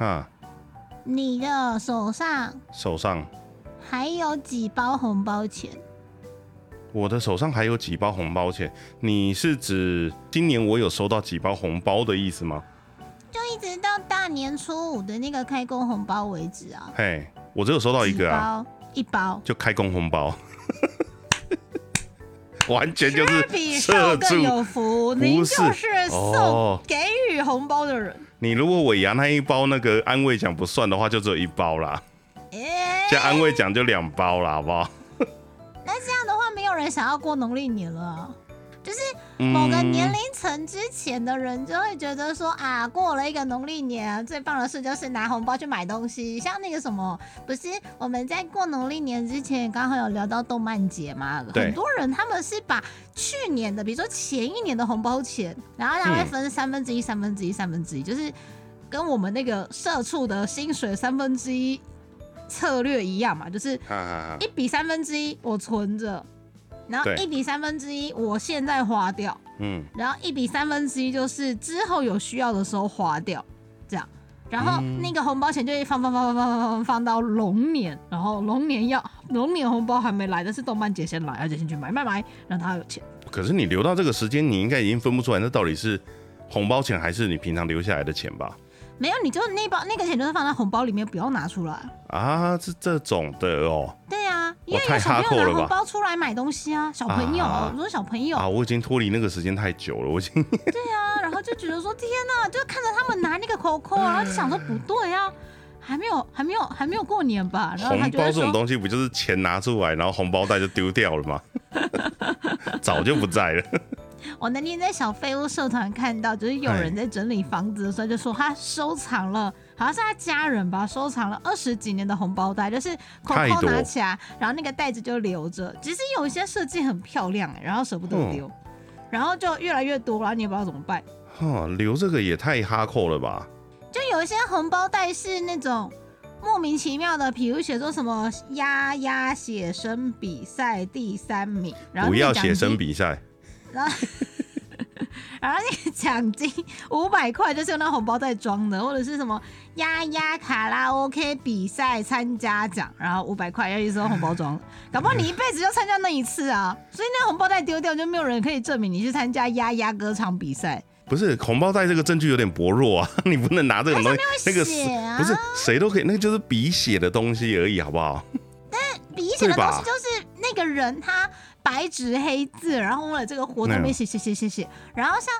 哈，你的手上手上还有几包红包钱？我的手上还有几包红包钱，你是指今年我有收到几包红包的意思吗？就一直到大年初五的那个开工红包为止啊。嘿，我只有收到一个啊，包，一包，就开工红包，完全就是比射少更。有福，您就是是送哦给予红包的人。你如果尾牙那一包那个安慰奖不算的话，就只有一包啦，哎、加安慰奖就两包啦，好不好？那这样的话，没有人想要过农历年了啊。就是某个嗯年龄层之前的人就会觉得说啊，过了一个农历年啊，最棒的事就是拿红包去买东西。像那个什么，不是我们在过农历年之前刚好有聊到动漫节嘛，对。很多人他们是把去年的，比如说前一年的红包钱，然后他会嗯。分三分之一、三分之一、三分之一，就是跟我们那个社畜的薪水三分之一策略一样嘛，就是一比三分之一我存着，然后一比三分之一我现在花掉，嗯，然后一比三分之一就是之后有需要的时候花掉，这样。然后嗯那个红包钱就会放放放放放放放放到龙年，然后龙年要龙年红包还没来，但是动漫节先来，而且先去买买买，让他有钱。可是你留到这个时间，你应该已经分不出来，那到底是红包钱还是你平常留下来的钱吧？没有，你就那包那个钱就是放在红包里面，不要拿出来。啊，是这种的哦。对啊，因为太有小朋友拿红包出来买东西啊，小朋友，啊我说小朋友，啊，我已经脱离那个时间太久了，我已经 对啊，然后就觉得说天哪，就看着他们拿那个扣扣，然后就想说不对啊，还没有还没有还没有过年吧？然后他红包这种东西不就是钱拿出来，然后红包袋就丢掉了吗？早就不在了。我那天在小废物社团看到，就是有人在整理房子的时候，就说他收藏了，好像是他家人吧，收藏了二十几年的红包袋，就是扣扣太多拿起来，然后那个袋子就留着。其实有一些设计很漂亮、欸，然后舍不得嗯丢，然后就越来越多，然后你也不知道怎么办。哈，留这个也太哈扣了吧？就有一些红包袋是那种莫名其妙的，比如写说什么丫丫写生比赛第三名，然后不要写生，比赛，然后 然后那个奖金五百块就是用那红包袋装的，或者是什么丫丫卡拉 OK 比赛参加奖，然后五百块要一直用红包装，搞不好你一辈子就参加那一次啊，所以那红包袋丢掉就没有人可以证明你去参加丫丫歌唱比赛。不是红包袋这个证据有点薄弱啊，你不能拿这种东西，那个不是谁都可以，那个就是笔写的东西而已，好不好？笔写的对吧东西就是那个人他白纸黑字，然后为了这个活动嗯边写写写写写，然后像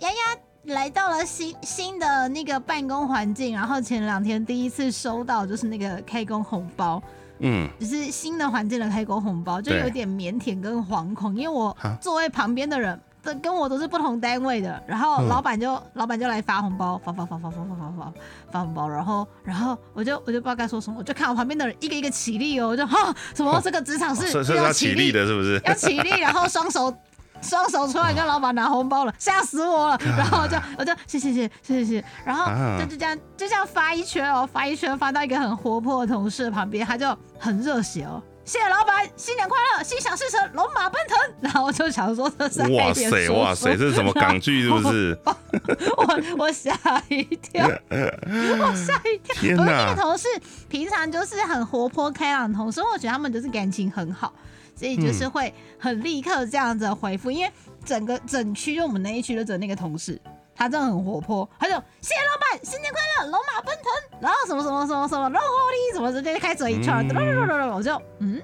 丫丫来到了新新的那个办公环境，然后前两天第一次收到就是那个开工红包，嗯，就是新的环境的开工红包，就有点腼腆跟惶恐，因为我座位旁边的人。这跟我都是不同单位的，然后嗯老板就、老板就来发红包，发发发发发发发发发红包，然后然后我就我就不知道该说什么，我就看我旁边的人一个一个起立哦，我就哈什么这个职场是要起立的是不是？要起立，然后双手双手出来跟老板拿红包了，吓死我了。然后我就我就谢谢谢谢谢谢，然后啊就就这样就这样发一圈哦，发一圈发到一个很活泼的同事旁边，他就很热血哦。谢谢老板，新年快乐，心想事成，龙马奔腾。然后我就想说，这是哇塞哇塞，这是什么港剧是不是？我我吓一跳，我吓一跳。天我那哪个！同事平常就是很活泼开朗的同事，我觉得他们就是感情很好，所以就是嗯会很立刻这样子回复。因为整个整区就我们那一区就只有那个同事，他真的很活泼，他就谢谢老板，新年快乐，龙马奔腾，然后什么什么什么什么，然后你怎么直接开嘴一串，嗯 我就嗯。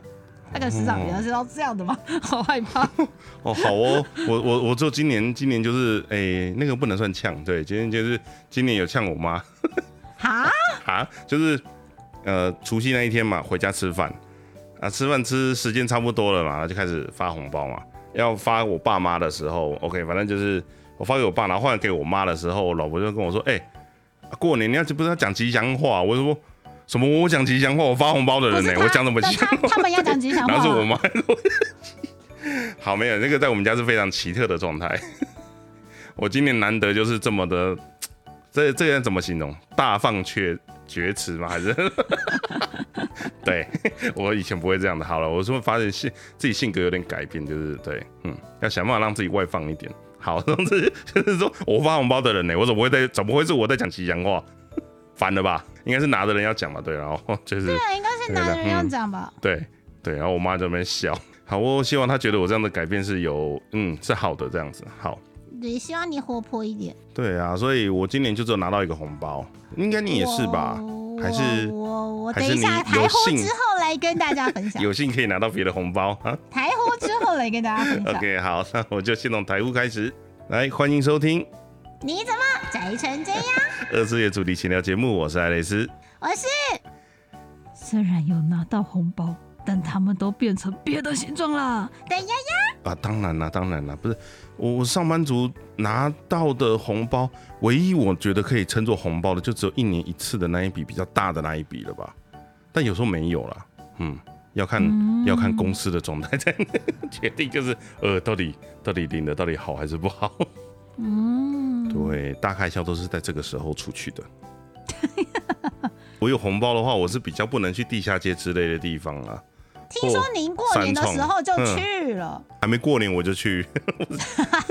那个市长原来是要这样的吗？好害怕。哦，好哦，我我我就今年今年就是诶、那个不能算呛，对，今年就是今年有呛我妈哈，啊，就是呃除夕那一天嘛，回家吃饭啊，吃饭吃时间差不多了嘛，就开始发红包嘛。要发我爸妈的时候，OK，反正就是我发给我爸，然后换给我妈的时候，我老婆就跟我说，哎、过年你要不是要讲吉祥话？我就说什么我讲吉祥话，我发红包的人呢、我讲什么吉祥话？他他们要讲吉祥话，然后是我妈。好，没有那个在我们家是非常奇特的状态。我今年难得就是这么的，这这个怎么形容？大放厥厥词吗？还是？对我以前不会这样的。好了，我是发现性自己性格有点改变，就是对，嗯，要想办法让自己外放一点。好，总之就是说我发红包的人呢，我怎么会在怎么会是我在讲吉祥话？烦了吧？应该是拿的人要讲吧？对，然后就是对啊，应该是拿的人要讲吧？对对，然后我妈在那边笑。好，我希望她觉得我这样的改变是有嗯是好的这样子。好，对，希望你活泼一点。对啊，所以我今年就只有拿到一个红包，应该你也是吧？还是我我等一下你台呼之后来跟大家分享，有幸可以拿到别的红包啊。台呼之后来跟大家分享。OK，好，那 我就先从台呼开始。来，欢迎收听你怎么宅成这样？二次元主题闲聊节目，我是爱蕾丝。我是虽然有拿到红包，但他们都变成别的形状了。等呀呀，啊，当然啦，当然啦，不是我我上班族拿到的红包，唯一我觉得可以称作红包的，就只有一年一次的那一笔比较大的那一笔了吧。但有时候没有啦，嗯，要看、要看公司的状态在决定，就是呃，到底到底领的到底好还是不好。嗯，对，大开销都是在这个时候出去的。我有红包的话，我是比较不能去地下街之类的地方啊。听说您过年的时候就去了，还没过年我就去，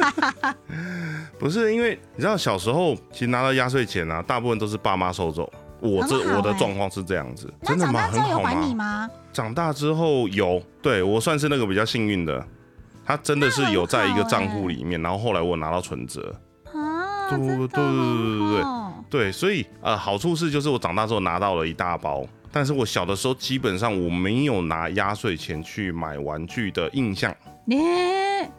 不是因为你知道小时候其实拿到压岁钱啊，大部分都是爸妈收走。我这欸我的状况是这样子，真的吗？很好吗？长大之后有，对我算是那个比较幸运的，他真的是有在一个账户里面，然后后来我拿到存折，啊，对真的对对对对对对，所以呃，好处是就是我长大之后拿到了一大包，但是我小的时候基本上我没有拿压岁钱去买玩具的印象。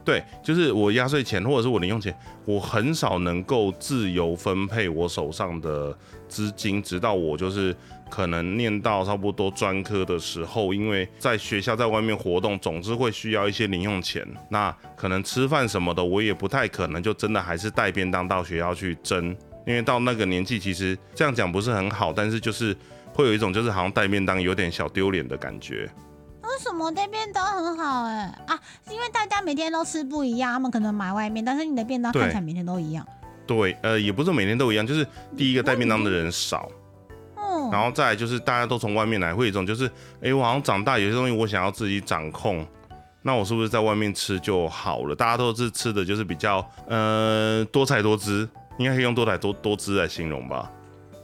对，就是我压岁钱或者是我零用钱，我很少能够自由分配我手上的资金，直到我就是可能念到差不多专科的时候，因为在学校在外面活动，总是会需要一些零用钱。那可能吃饭什么的，我也不太可能就真的还是带便当到学校去蒸，因为到那个年纪，其实这样讲不是很好，但是就是会有一种就是好像带便当有点小丢脸的感觉。为什么带便当很好哎、啊？因为大家每天都吃不一样，他们可能买外面，但是你的便当对看起来每天都一样。对，呃，也不是每天都一样，就是第一个带便当的人少。嗯，然后再来就是大家都从外面来，会有一种就是，哎、我好像长大有些东西我想要自己掌控，那我是不是在外面吃就好了？大家都是吃的就是比较呃多彩多姿，应该可以用多彩多多姿来形容吧。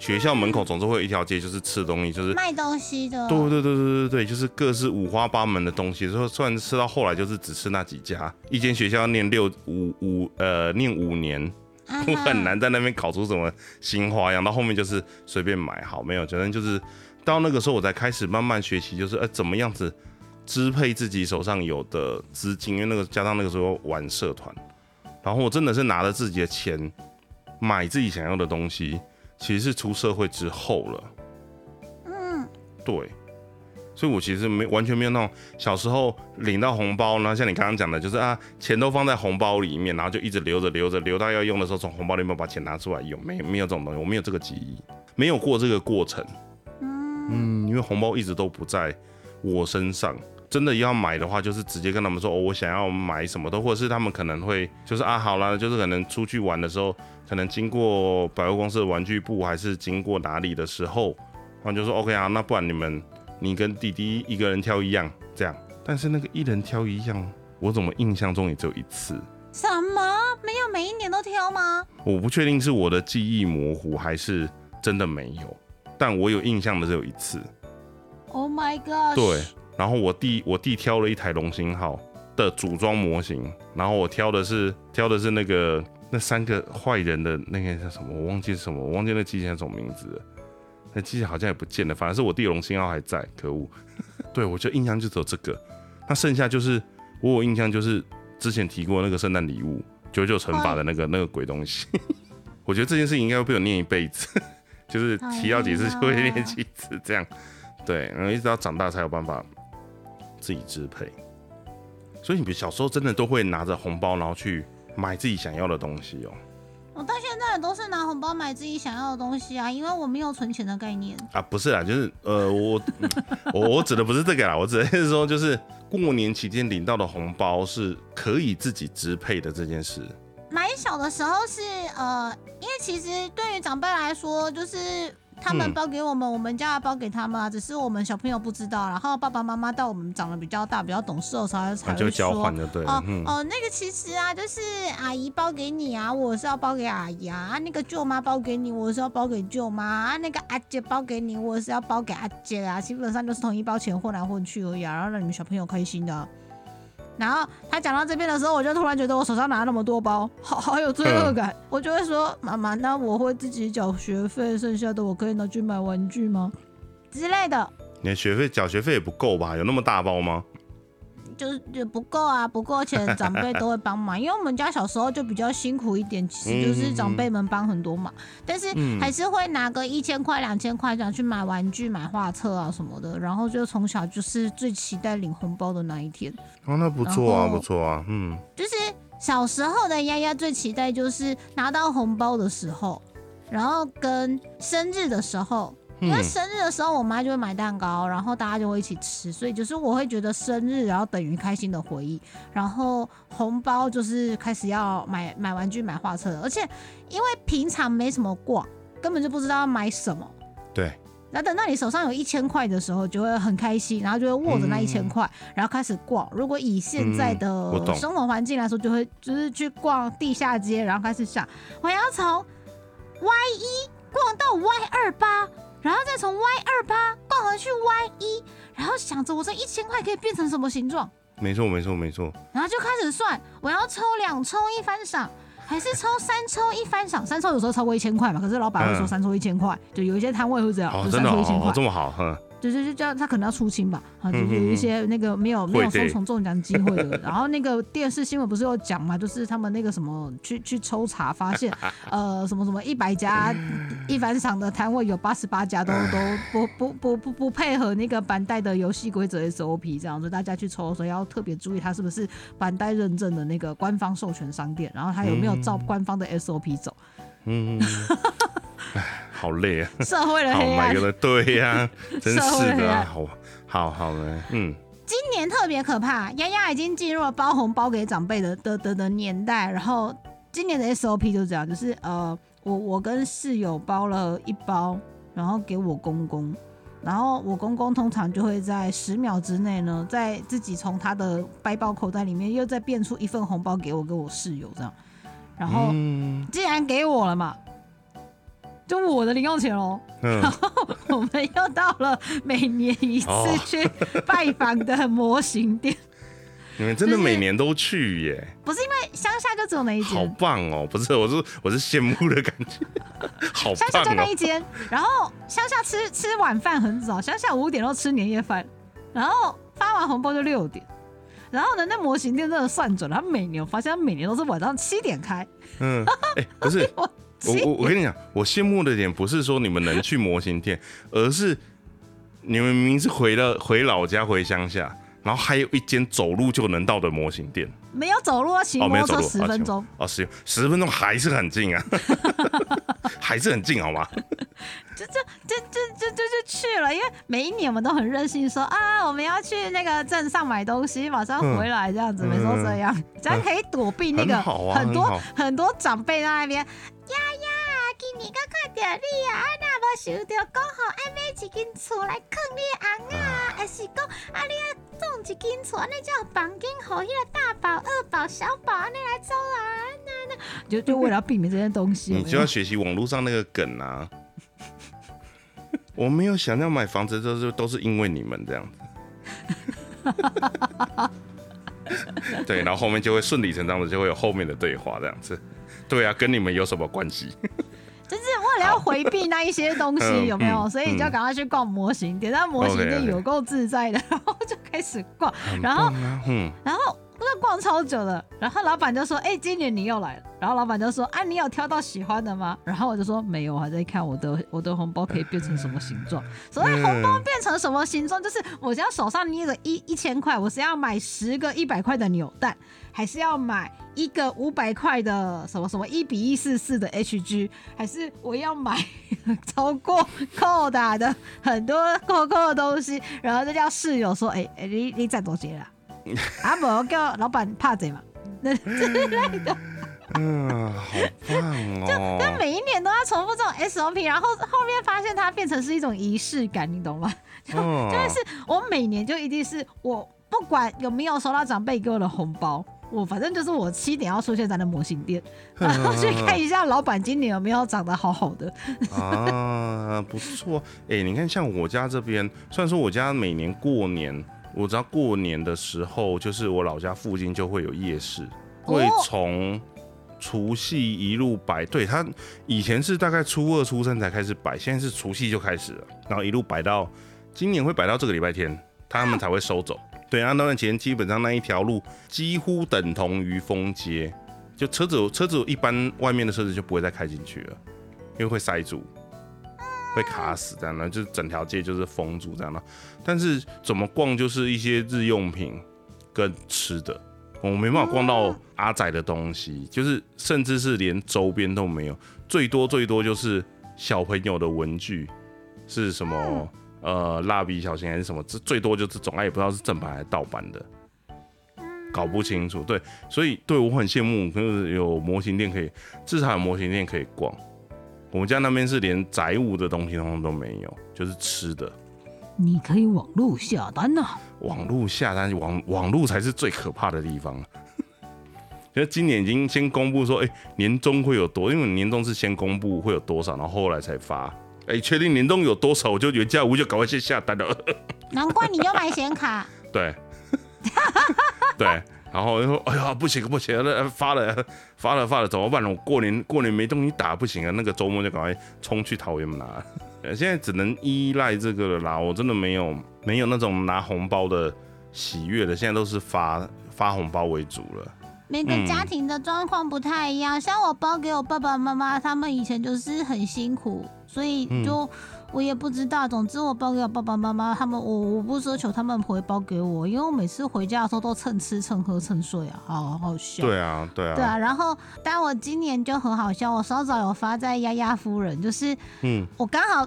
学校门口总是会有一条街，就是吃的东西，就是卖东西的，对对对对对对，就是各式五花八门的东西。说虽然吃到后来就是只吃那几家，一间学校要念六五五呃念五年，啊 我很难在那边搞出什么新花样，到后面就是随便买好，没有，反正就是到那个时候我才开始慢慢学习，就是呃怎么样子支配自己手上有的资金，因为那个加上那个时候玩社团，然后我真的是拿着自己的钱买自己想要的东西，其实是出社会之后了，嗯，对。所以我其实没完全没有那种小时候领到红包，然后像你刚刚讲的，就是啊钱都放在红包里面，然后就一直留着留着，留到要用的时候从红包里面把钱拿出来用，没有没有这种东西，我没有这个记忆，没有过这个过程。嗯，因为红包一直都不在我身上。真的要买的话，就是直接跟他们说，哦，我想要买什么的，或者是他们可能会就是啊，好了，就是可能出去玩的时候，可能经过百货公司的玩具部，还是经过哪里的时候，然后就说 OK 啊，那不然你们你跟弟弟一个人挑一样这样。但是那个一人挑一样，我怎么印象中也只有一次，什么没有每一年都挑吗？我不确定是我的记忆模糊还是真的没有，但我有印象的只有一次。Oh my god！对，然后我弟我弟挑了一台龙星号的组装模型，然后我挑的是挑的是那个那三个坏人的那个叫什么，我忘记是什么，我忘记那机器人什么名字了。那机器好像也不见了，反正是我弟龙星号还在，可恶。对，我就印象就只有这个，那剩下就是我有印象就是之前提过那个圣诞礼物九九乘法的那个那个鬼东西。我觉得这件事情应该会被我念一辈子，就是提到几次就会念几次这样。对，然后一直到长大才有办法自己支配。所以你们小时候真的都会拿着红包，然后去买自己想要的东西哦。我到现在也都是拿红包买自己想要的东西啊，因为我没有存钱的概念。啊，不是啦，就是呃，我 我我指的不是这个啦，我指的是说，就是过年期间领到的红包是可以自己支配的这件事。买小的时候是呃，因为其实对于长辈来说，就是他们嗯包给我们，我们家要包给他们啊，只是我们小朋友不知道，然后爸爸妈妈到我们长得比较大、比较懂事的时候才才会那就交说换就对了哦。嗯，哦，那个其实啊，就是阿姨包给你啊，我是要包给阿姨啊；啊那个舅妈包给你，我是要包给舅妈啊；那个阿姐包给你，我是要包给阿姐啊。基本上都是同一包钱混来混去而已啊，然后让你们小朋友开心的啊。然后他讲到这边的时候，我就突然觉得我手上拿那么多包，好好有罪恶感。我就会说：“妈妈，那我会自己缴学费，剩下的我可以拿去买玩具吗？”之类的。你的学费缴学费也不够吧？有那么大包吗？就是也不够啊，不够钱长辈都会帮忙，因为我们家小时候就比较辛苦一点，其实就是长辈们帮很多忙，但是嗯。还是会拿个一千块、两千块这样去买玩具、买画册啊什么的，然后就从小就是最期待领红包的那一天，哦，那不错啊，不错啊，嗯，就是小时候的丫丫最期待就是拿到红包的时候，然后跟生日的时候，因为嗯。生日的时候，我妈就会买蛋糕，然后大家就会一起吃，所以就是我会觉得生日，然后等于开心的回忆，然后红包就是开始要买买玩具、买画册了，而且因为平常没什么逛，根本就不知道要买什么。对，然后等到你手上有一千块的时候，就会很开心，然后就会握着那一千块，然后开始逛。如果以现在的生活环境来说，就会就是去逛地下街，然后开始想我要从 Y 一逛到 Y 二八，然后再从 Y 二八逛回去 Y 一，然后想着我这一千块可以变成什么形状，没错，没错，没错。然后就开始算我要抽两抽一番赏。还是抽三抽一番赏，三抽有时候超过一千块嘛，可是老板会说嗯三抽一千块，就有一些摊位会这样，哦，就三抽一千块哦，。这么好，哼，对对，就叫他可能要出清吧，啊，就嗯是有一些那个没有没有双重中奖机会的。然后那个电视新闻不是有讲嘛，就是他们那个什么去去抽查，发现 呃什么什么一百家一番赏的摊位有八十八家都都不不不不不配合那个板带的游戏规则 SOP 这样，所以大家去抽的时候要特别注意，它是不是板带认证的那个官方授权商店，然后它有没有照官方的 SOP 走。嗯，唉，好累啊，社会的好黑暗。对呀，真是的啊，好好好呢，嗯，今年特别可怕，丫丫已经进入了包红包给长辈的的的的年代，然后今年的 SOP 就这样，就是呃，我我跟室友包了一包，然后给我公公，然后我公公通常就会在十秒之内呢，在自己从他的背包口袋里面又再变出一份红包给我跟我室友这样，然后嗯既然给我了嘛。就我的零用钱喽，嗯，我们又到了每年一次哦去拜访的模型店。你们真的每年都去耶，不是因为乡下就只有那一间好，棒哦！不是，我是我是羡慕的感觉，好乡下！就那一间。然后乡下吃吃晚饭很早，乡下五点都吃年夜饭，然后发完红包就六点。然后呢，那模型店真的算准了，他每年我发现他每年都是晚上七点开。嗯，哎，不是，我我我我跟你讲，我羡慕的点不是说你们能去模型店，而是你们明明是回了 回老家回乡下，然后还有一间走路就能到的模型店。没有走路啊骑摩托车十分钟，哦，十十分钟还是很近啊，还是很近，好吗？就就就就就就就去了。因为每一年我们都很任性说啊，我们要去那个镇上买东西，马上回来这样子，嗯每次都这样，这样可以躲避那个很多很多长辈在那边。呀呀，今年刚快点你啊，啊那无想到讲好，爱买一间厝来坑你的翁啊，还是讲啊你要种一间厝，安尼才有房间，互迄个大宝、二宝、小宝安尼来租啊，那那就就为了要避免这些东西，你就要学习网络上那个梗啊。我没有想要买房子，都是都是因为你们这样子。对，然后后面就会顺理成章的就会有后面的对话这样子。对啊，跟你们有什么关系？就是为了要回避那一些东西，嗯有没有？嗯所以你就赶快去逛模型店，那模型店 OK，OK 有够自在的，然后就开始逛，很然后嗯，然后那逛超久了，然后老板就说：“哎、今年你又来了。”然后老板就说：“啊，你有挑到喜欢的吗？”然后我就说：“没有，我还在看我的我的红包可以变成什么形状。所谓红包变成什么形状，就是我现在手上捏着一一千块，我是要买十个一百块的扭蛋，还是要买一个五百块的什么什么一比一四四的 HG，还是我要买 超过扣打的很多扣扣的东西？然后就叫室友说：“哎、哎、你你攒多些啦。”啊，无叫老板怕贼嘛，那之类的。嗯，好棒哦！但每一年都要重复这种 SOP，然后后面发现它变成是一种仪式感，你懂吗？就哦就是我每年就一定是我不管有没有收到长辈给我的红包，我反正就是我七点要出现在那模型店，然后去看一下老板今年有没有长得好好的。啊，不错。哎、你看，像我家这边，虽然说我家每年过年，我知道过年的时候，就是我老家附近就会有夜市，哦会从除夕一路摆。对，它以前是大概初二、初三才开始摆，现在是除夕就开始了，然后一路摆到今年会摆到这个礼拜天，他们才会收走。对，啊，那段时间基本上那一条路几乎等同于封街，就车子车子一般外面的车子就不会再开进去了，因为会塞住。会卡死这样的，就是整条街就是封住这样的。但是怎么逛，就是一些日用品跟吃的，我没办法逛到阿仔的东西，就是甚至是连周边都没有，最多最多就是小朋友的文具，是什么呃蜡笔小新还是什么，这最多就这种，哎也不知道是正版还是盗版的。搞不清楚，对，所以对我很羡慕，就是有模型店可以，至少有模型店可以逛。我们家那边是连宅物的东西通通都没有，就是吃的。你可以网络下单呐、网络下单，网网络才是最可怕的地方。因为今年已经先公布说，哎、年终会有多，因为年终是先公布会有多少，然后后来才发。哎、确定年终有多少，我就原价无就赶快先下单了。难怪你就买显卡。对，对，然后就说，哎呀，不行不行，那发了 发了发了，怎么办呢？我过年过年没东西打，不行啊，那个周末就赶快冲去桃园拿。呃 现在只能依赖这个了啦，我真的没有没有那种拿红包的喜悦了，现在都是发发红包为主了。每个家庭的状况不太一样，像我包给我爸爸妈妈，他们以前就是很辛苦，所以就、我也不知道。总之我包给我爸爸妈妈，他们我我不奢求他们回包给我，因为我每次回家的时候都蹭吃蹭喝蹭睡啊，好好笑。对啊，对啊，对啊，然后但我今年就很好笑，我稍早有发在丫丫夫人，就是嗯，我刚好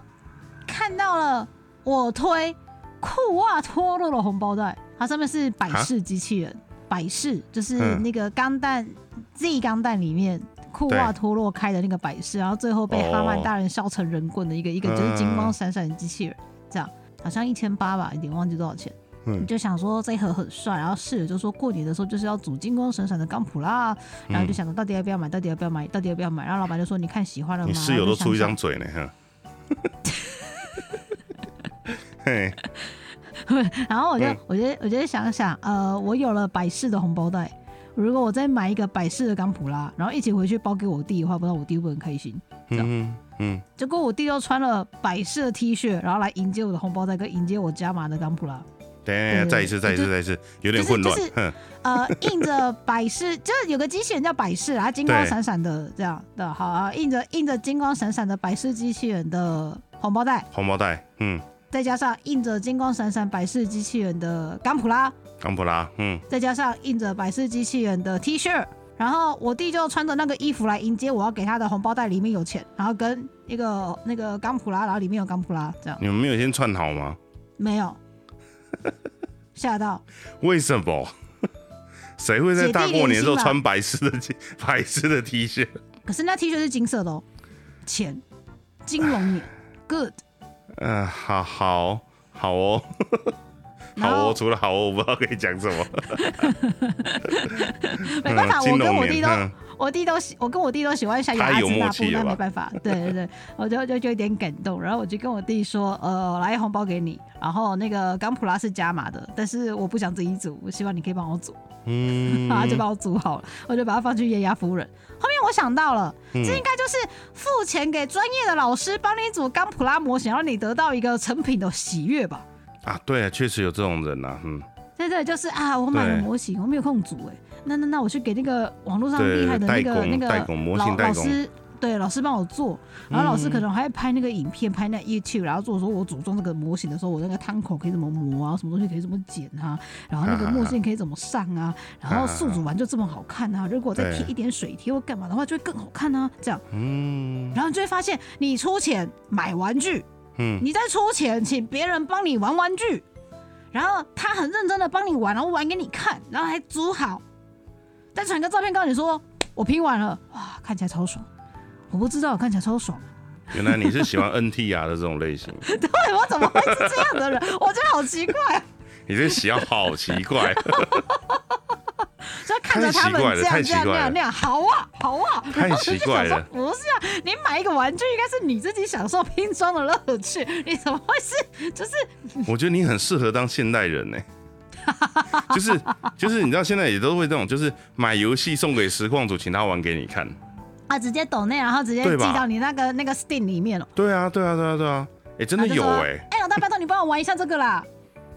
看到了我推裤袜脱落的红包袋，它上面是百事机器人，百事就是嗯那个钢弹 Z 钢弹里面裤袜脱落开的那个百事，然后最后被哈曼大人削成人棍的一个一个就是金光闪闪的机器人，这样好像一千八吧，有点忘记多少钱。嗯。你就想说这一盒很帅，然后室友就说过年的时候就是要组金光闪闪的钢普拉，然后就想着到底要不要买，到底要不要买，到底要不要买，然后老板就说你看喜欢了吗？你室友都出一张嘴呢，哈。嘿，然后我就嗯。我就我就想想，呃，我有了百事的红包袋，如果我再买一个百事的钢普拉，然后一起回去包给我弟的话，不知道我弟会不会很开心。嗯嗯，结果我弟又穿了百事的 T 恤，然后来迎接我的红包袋，跟迎接我加码的钢普拉。等一下，对再一次，再一次，再一次，有点混乱就是。哼，呃，印着百事，就是有个机器人叫百事啊，金光对闪闪的这样的，好啊，印着印着金光闪闪的百事机器人的红包袋，红包袋，嗯，再加上印着金光闪闪百事机器人的钢普拉，冈普拉，嗯，再加上印着百事机器人的 T 恤，然后我弟就穿着那个衣服来迎接我要给他的红包袋，里面有钱，然后跟一个那个钢普拉，然后里面有钢普拉，这样你们没有先串好吗？没有 吓到，为什么？谁会在大过年的时候穿白色的白色的 T 恤？可是那 T 恤是金色的哦，钱，金龙年，good。嗯，好好好哦，好哦，除了好哦，我不知道可以讲什么。没办法，我跟我弟都，我弟都喜，我跟我弟都喜欢小太有雅子那没办法，对对对，我就就就有点感动，然后我就跟我弟说，呃，来红包给你，然后那个钢普拉是加码的，但是我不想自己煮，我希望你可以帮我煮，嗯然后 他就帮我煮好了，我就把它放去液压夫人。后面我想到了，嗯这应该就是付钱给专业的老师帮你组钢普拉模型，让你得到一个成品的喜悦吧。啊，对啊，确实有这种人呐，嗯，对对，就是啊，我买了模型，我没有空组哎，那那那我去给那个网络上对厉害的那个那个老师，对老师帮我做，然后老师嗯可能还会拍那个影片，拍那 YouTube，然后做说我组装这个模型的时候，我那个汤口可以怎么磨啊，什么东西可以怎么剪啊，然后那个墨线可以怎么上啊，然后速组完就这么好看啊，如果再贴一点水贴或干嘛的话，就会更好看啊，这样，嗯。然后你就会发现你出钱买玩具，嗯，你在出钱请别人帮你玩玩具，然后他很认真的帮你玩，然后玩给你看，然后还煮好，再传个照片告诉你说我拼完了，哇，看起来超爽。我不知道，看起来超爽。原来你是喜欢 NTR 的这种类型，对，我怎么会是这样的人？我觉得好奇怪。你这喜好好奇怪，就看着他们这样这样那样那样，好啊好啊，太奇怪了。不是啊，你买一个玩具应该是你自己享受拼装的乐趣，你怎么会是就是？我觉得你很适合当现代人呢。就是就是你知道现在也都会这种，就是买游戏送给实况组，请他玩给你看。啊，直接抖内，然后直接寄到你那个那个 Steam 里面了。对啊，对啊，对啊，对啊，哎，真的有哎。哎，老大，拜托你帮我玩一下这个啦。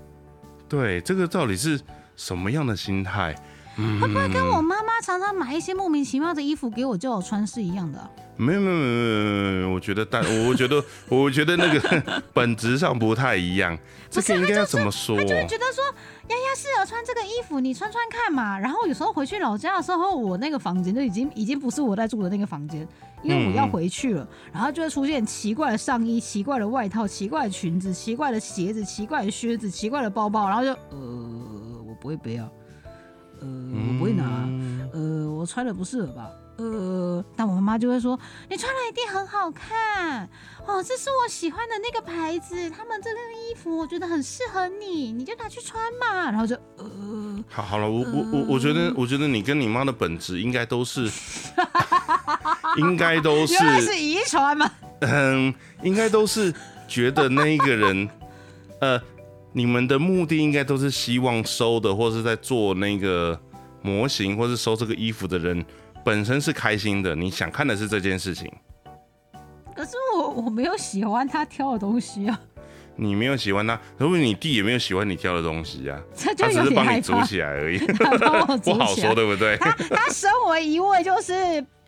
对，这个到底是什么样的心态？会不会跟我妈妈常常买一些莫名其妙的衣服给我叫我穿是一样的？没有没有没有没有，我觉得但我觉得我觉得那个本质上不太一样。这个应该要怎么说？他就会觉得说，丫丫适合穿这个衣服，你穿穿看嘛。然后有时候回去老家的时候，我那个房间就已经已经不是我在住的那个房间，因为我要回去了。然后就会出现奇怪的上衣、奇怪的外套、奇怪的裙子、奇怪的鞋子、奇怪的靴子、奇怪的包包，然后就呃，我不会背啊，呃，我不会拿，呃，我穿的不适合吧。呃，但我妈妈就会说，你穿了一定很好看哦，这是我喜欢的那个牌子，他们这个衣服我觉得很适合你，你就拿去穿嘛。然后就呃，好好了，我我我我觉得，我觉得你跟你妈的本质应该都是，应该都是，是遗传吗？嗯，应该都是觉得那一个人，呃，你们的目的应该都是希望收的，或是在做那个模型，或是收这个衣服的人。本身是开心的，你想看的是这件事情。可是我我没有喜欢他挑的东西啊。你没有喜欢他，如果你弟也没有喜欢你挑的东西啊。他只是帮你组起来而已。不好说，对不对？他他身为一位就是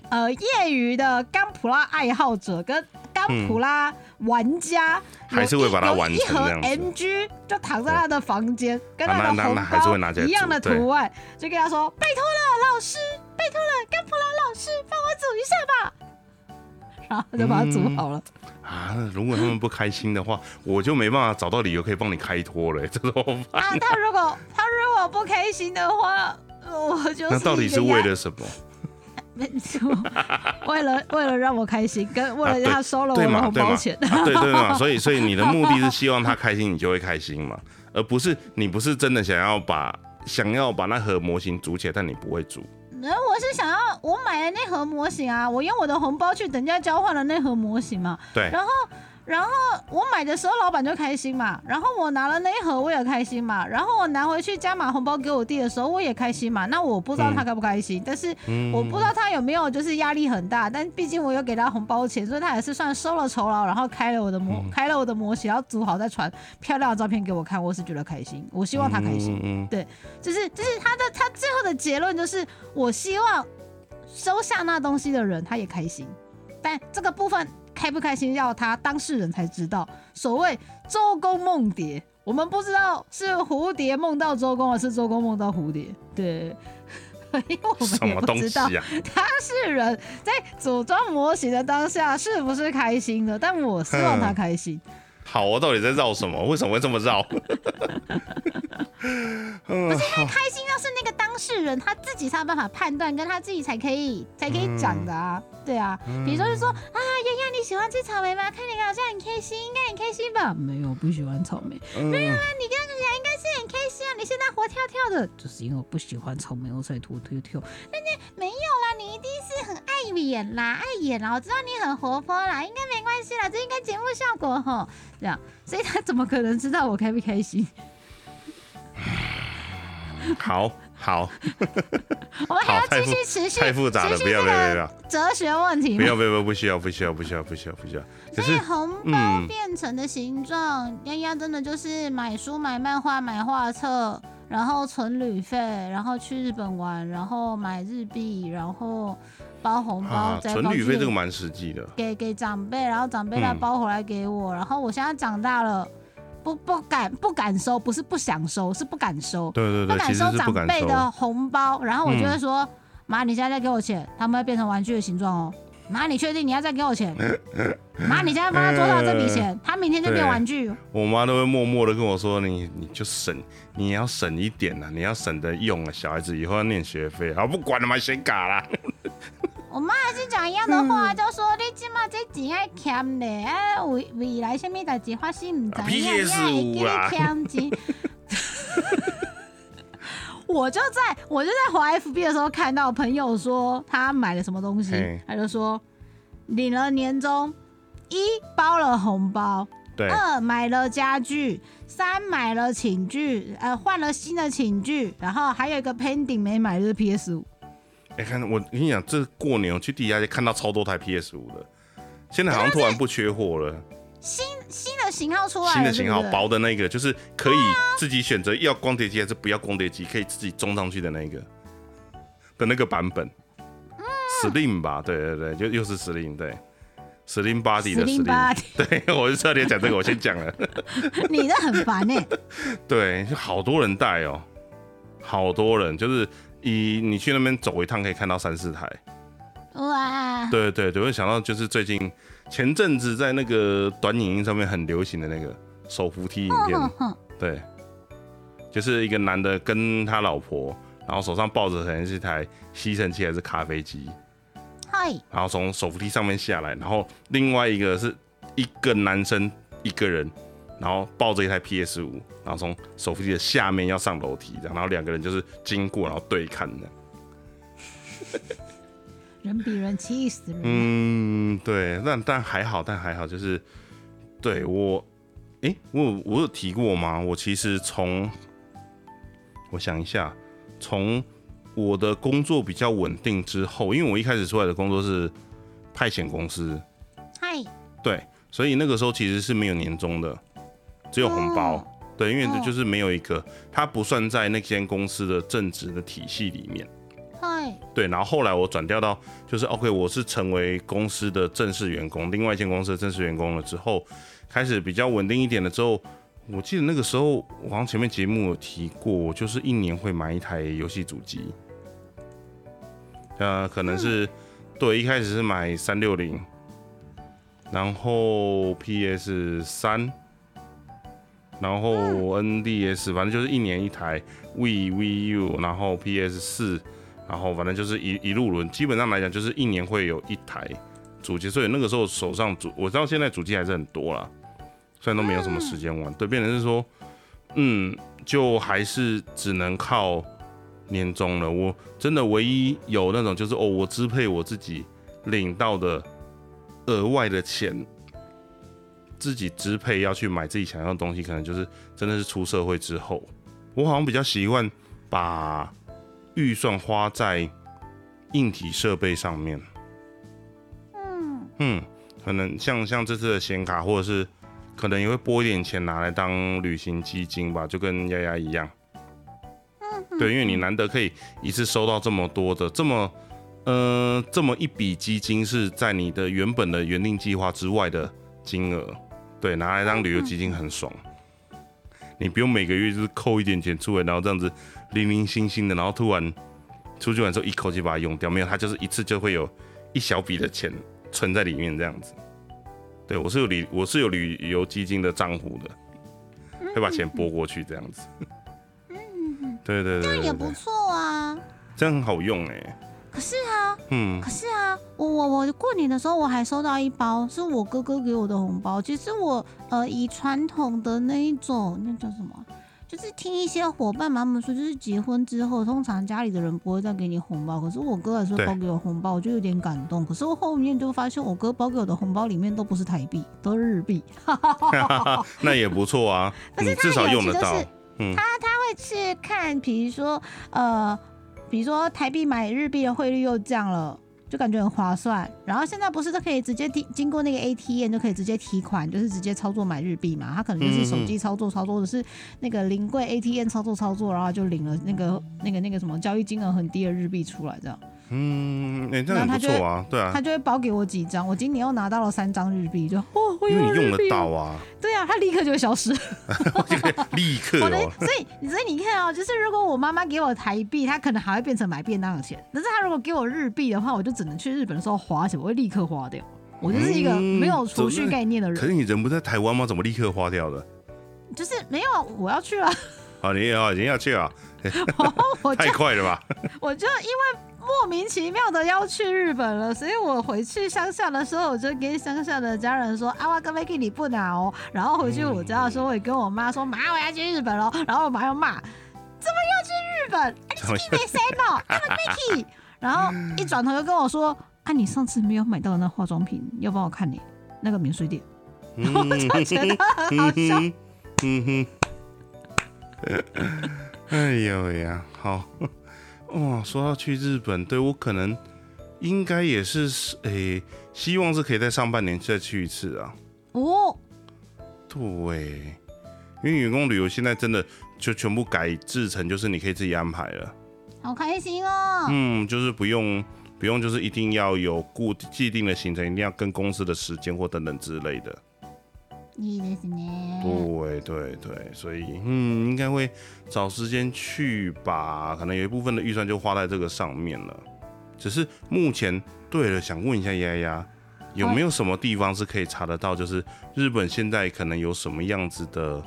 呃业余的钢普拉爱好者跟钢普拉玩家，还是会把它玩成这样 MG 就躺在他的房间，跟他的红包一样的图案，就跟他说：“拜托了，老师。”拜托了，甘普拉老师，帮我煮一下吧。然后就把它煮好了。啊，如果他们不开心的话，我就没办法找到理由可以帮你开脱了，这怎么办？啊，他如果他如果不开心的话，我就那到底是为了什么？没错，为了 为了让我开心，跟为了让他收了我的红包钱。对对嘛，所以所以你的目的是希望他开心，你就会开心嘛，而不是你不是真的想要把想要把那盒模型组起来，但你不会组。然后我是想要我买的那盒模型啊，我用我的红包去等价交换了那盒模型嘛。对。然后，然后我买的时候老板就开心嘛，然后我拿了那一盒我也开心嘛，然后我拿回去加码红包给我弟的时候我也开心嘛。那我不知道他开不开心，但是我不知道他有没有就是压力很大，但毕竟我有给他红包钱，所以他也是算收了酬劳，然后开了我的模，开了我的模型，然后组好再传漂亮的照片给我看，我是觉得开心，我希望他开心。对，就是就是他的他最后的结论就是。我希望收下那东西的人他也开心，但这个部分开不开心要他当事人才知道。所谓周公梦蝶，我们不知道是蝴蝶梦到周公，还是周公梦到蝴蝶。对，因为我们也不知道他是人在组装模型的当下是不是开心的，但我希望他开心。好，我到底在绕什么？为什么会这么绕？不是因为开心，要是那个当事人他自己才有办法判断，跟他自己才可以才可以讲的啊。对啊，比如说就说啊，丫丫你喜欢吃草莓吗？看你好像很开心，应该很开心吧？没有，不喜欢草莓。没有啊，你刚刚讲应该是很开心啊，你现在活跳跳的，就是因为我不喜欢草莓，我才活跳跳。那那没有啦，你一定是很爱演啦，爱演啦。我知道你很活泼啦，应该没关系啦，这应该节目效果吼。这样，所以他怎么可能知道我开不开心？好好，我们还要继续持续，太复杂了，不要不要不要，哲学问题，不要不要不需要不需要不需要不需要不需要。所以红包变成的形状，丫丫真的就是买书、买漫画、买画册，然后存旅费，然后去日本玩，然后买日币，然后。包红包，存旅费这个蛮实际的，给给长辈，然后长辈再包回来给我，然后我现在长大了，不不敢不敢收，不是不想收，是不敢收，对对对，不敢收长辈的红包，然后我就会说，妈，你现在再给我钱，他们会变成玩具的形状哦。妈，你确定你要再给我钱？妈，你现在帮他多少这笔钱？他明天就变玩具。我妈都会默默的跟我说：“你你就省，你要省一点呐，你要省得用啊。小孩子以后要念学费，好不管了嘛，先嘎啦。我妈还是讲一样的话，就说你起码这钱爱欠嘞，哎，未未来什么代志发生唔知影，你爱叫你欠钱。我就在我就在华 FB 的时候看到朋友说他买了什么东西，他就说领了年终，一包了红包，对，二买了家具，三买了寝具，呃，换了新的寝具，然后还有一个 pending 没买就是 PS 五。哎，看我跟你讲，这过年我去地下街看到超多台 PS 五的，现在好像突然不缺货了。新新的型号出来，新的型号薄的那个，就是可以自己选择要光碟机还是不要光碟机，可以自己装上去的那个的那个版本。Slim 吧，对对对，就又是 Slim，对，Slim Body 的 Slim。对，我是差点讲这个，我先讲了。你的很烦呢。对，就好多人带哦，好多人，就是以你去那边走一趟，可以看到三四台。哇。对对对，我想到就是最近。前阵子在那个短影音上面很流行的那个手扶梯影片，对，就是一个男的跟他老婆，然后手上抱着可能是一台吸尘器还是咖啡机，嗨，然后从手扶梯上面下来，然后另外一个是一个男生一个人，然后抱着一台 PS 五，然后从手扶梯的下面要上楼梯，然后两个人就是经过然后对看的。人比人气死人。嗯，对，但但还好，但还好，就是对我，哎，我我有提过吗？我其实从，我想一下，从我的工作比较稳定之后，因为我一开始出来的工作是派遣公司，嗨，对，所以那个时候其实是没有年终的，只有红包，对，因为这就是没有一个，它不算在那间公司的正职的体系里面。对，然后后来我转调到就是 OK，我是成为公司的正式员工，另外一间公司的正式员工了之后，开始比较稳定一点了之后，我记得那个时候我好像前面节目有提过，我就是一年会买一台游戏主机，呃，可能是对，一开始是买三六零，然后 PS 三，然后 NDS，反正就是一年一台 V V U，然后 PS 四。然后反正就是一一路轮，基本上来讲就是一年会有一台主机，所以那个时候手上主，我知道现在主机还是很多啦，虽然都没有什么时间玩，对，变成是说，嗯，就还是只能靠年终了。我真的唯一有那种就是哦，我支配我自己领到的额外的钱，自己支配要去买自己想要的东西，可能就是真的是出社会之后，我好像比较习惯把。预算花在硬体设备上面，嗯嗯，可能像像这次的显卡，或者是可能也会拨一点钱拿来当旅行基金吧，就跟丫丫一样。嗯，对，因为你难得可以一次收到这么多的这么呃这么一笔基金，是在你的原本的原定计划之外的金额，对，拿来当旅游基金很爽。你不用每个月就是扣一点钱出来，然后这样子。零零星星的，然后突然出去玩之后一口气把它用掉，没有，它就是一次就会有一小笔的钱存在里面这样子。对我是有旅我是有旅游基金的账户的，会把钱拨过去这样子。嗯，对对对，这样也不错啊，这样很好用哎。可是啊，嗯，可是啊，我我我过年的时候我还收到一包是我哥哥给我的红包。其实我呃以传统的那一种，那叫什么？就是听一些伙伴妈妈说，就是结婚之后，通常家里的人不会再给你红包。可是我哥还说包给我红包，我就有点感动。可是我后面就发现，我哥包给我的红包里面都不是台币，都是日币。那也不错啊，你至少用得到。他他会去看，比如说呃，比如说台币买日币的汇率又降了。就感觉很划算，然后现在不是都可以直接提经过那个 ATM 就可以直接提款，就是直接操作买日币嘛？他可能就是手机操作操作的是那个临柜 ATM 操作操作，然后就领了那个那个那个什么交易金额很低的日币出来这样。嗯，哎，这样不错啊，对啊，他就会包给我几张，我今年又拿到了三张日币，就哦，我因为你用得到啊，对啊，他立刻就会消失，立刻哦，所以所以你看哦，就是如果我妈妈给我台币，她可能还会变成买便当的钱，但是她如果给我日币的话，我就只能去日本的时候花钱，我会立刻花掉，我就是一个没有储蓄概念的人。可是你人不在台湾吗？怎么立刻花掉的？就是没有，我要去了。好，你也要，你要去啊？太快了吧？我就因为莫名其妙的要去日本了，所以我回去乡下的时候，我就跟乡下的家人说 Vicky 你不拿哦。然后回去我家的时候，我也跟我妈说，妈我要去日本了。然后我妈又骂，怎么要去日本？啊，你是没谁呢？那个 Vicky。然后一转头又跟我说，啊，你上次没有买到的那化妆品，要帮我看你那个免税店。我就觉得很好笑。嗯哼，哎呦呀，好哇！说到去日本，对我可能应该也是诶、希望是可以在上半年再去一次啊。哦，对，因为员工旅游现在真的就全部改制成，就是你可以自己安排了。好开心哦。嗯，就是不用不用，就是一定要有固既定的行程，一定要跟公司的时间或等等之类的。いいですね。对对对，所以嗯，应该会找时间去吧，可能有一部分的预算就花在这个上面了。只是目前，对了，想问一下丫丫，有没有什么地方是可以查得到，就是日本现在可能有什么样子的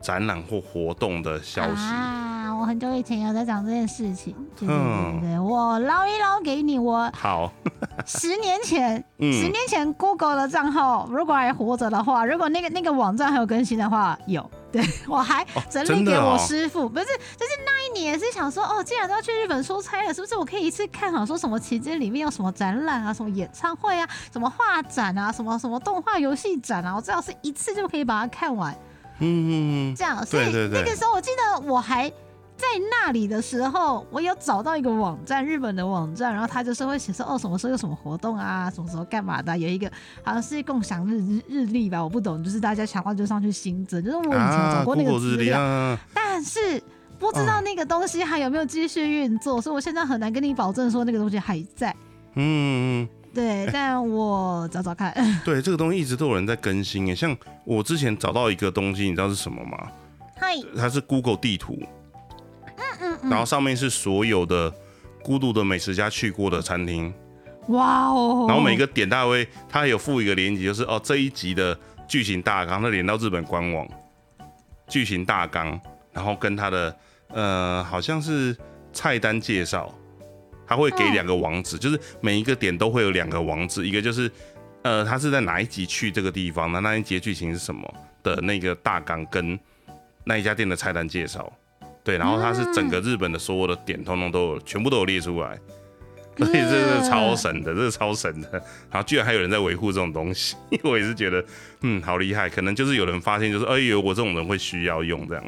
展览或活动的消息？啊， 我很久以前有在讲这件事情，对对嗯。对对，我捞一捞给你。我好，十年前，嗯。十年前 Google 的账号，如果还活着的话，如果那个那个网站还有更新的话，有。对我还整理给我师傅，不是，就是那一年是想说，哦，既然都要去日本出差了，是不是我可以一次看好说什么期间里面有什么展览啊，什么演唱会啊，什么画展啊，什么什么动画游戏展啊，我最好是一次就可以把它看完。嗯，嗯这样，所以那个时候我记得我还在那里的时候，我有找到一个网站，日本的网站，然后它就是会显示哦什么时候有什么活动啊，什么时候干嘛的，有一个好像是共享日日日历吧，我不懂，就是大家想到就上去新增，就是我以前啊找过那个日历资料，啊，但是。不知道那个东西还有没有继续运作，所以我现在很难跟你保证说那个东西还在。嗯嗯。嗯对，但我找找看。对，这个东西一直都有人在更新诶。像我之前找到一个东西，你知道是什么吗？嗨，它是 Google 地图，嗯嗯然后上面是所有的孤独的美食家去过的餐厅，哇哦！然后每个点它会，它还有附一个链接，就是哦这一集的剧情大纲，它连到日本官网剧情大纲，然后跟它的呃好像是菜单介绍，它会给嗯两个网址，就是每一个点都会有两个网址，一个就是呃它是在哪一集去这个地方，那那一集剧情是什么的那个大纲跟那一家店的菜单介绍，对，然后它是整个日本的所有的点通通都有，全部都有列出来。所以这是超神的，这是超神的。然后居然还有人在维护这种东西，我也是觉得，嗯，好厉害。可能就是有人发现，就是哎呦，我这种人会需要用这样。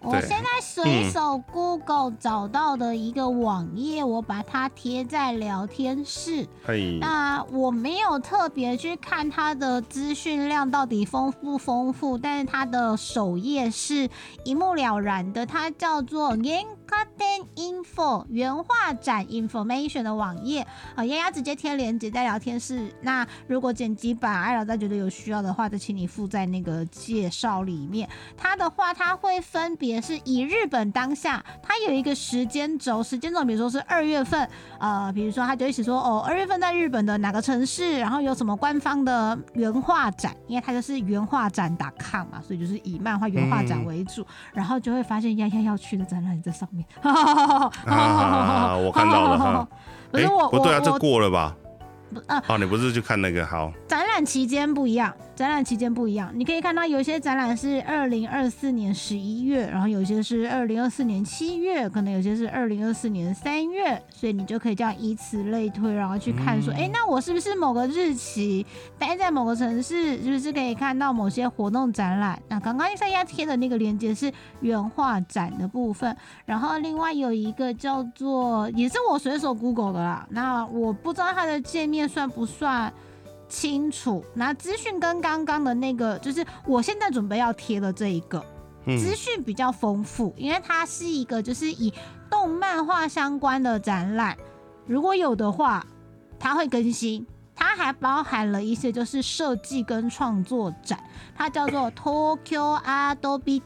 对我现在随手 Google 找到的一个网页，我把它贴在聊天室。嘿，那我没有特别去看它的资讯量到底丰不丰富，但是它的首页是一目了然的，它叫做 Genkaten Info 原画展 Information 的网页。啊，丫丫直接贴链接在聊天室。那如果剪辑版艾老大觉得有需要的话，就请你附在那个介绍里面。它的话，它会分别是以日本当下，它有一个时间轴，时间轴比如说是二月份，呃，比如说它就一起说哦，二月份在日本的哪个城市，然后有什么官方的原画展，因为它就是原画展 .com 嘛，所以就是以漫画原画展为主，然后就会发现丫丫要去的展览在上面。哈哈哈！哈哈！我看到了。哎，不对啊，这过了吧？哦，你不是去看那个好？展览期间不一样，展览期间不一样。你可以看到有一些展览是二零二四年十一月，然后有些是二零二四年七月，可能有些是二零二四年三月，所以你就可以这样以此类推，然后去看说，哎、那我是不是某个日期待在某个城市，是不是可以看到某些活动展览？那刚刚三亚贴的那个链接是原画展的部分，然后另外有一个叫做，也是我随手 Google 的啦。那我不知道它的界面算不算清楚。那资讯跟刚刚的那个，就是我现在准备要贴的这一个嗯资讯比较丰富，因为它是一个就是以动漫画相关的展览，如果有的话，它会更新。它还包含了一些就是设计跟创作展，它叫做 Tokyo Bit。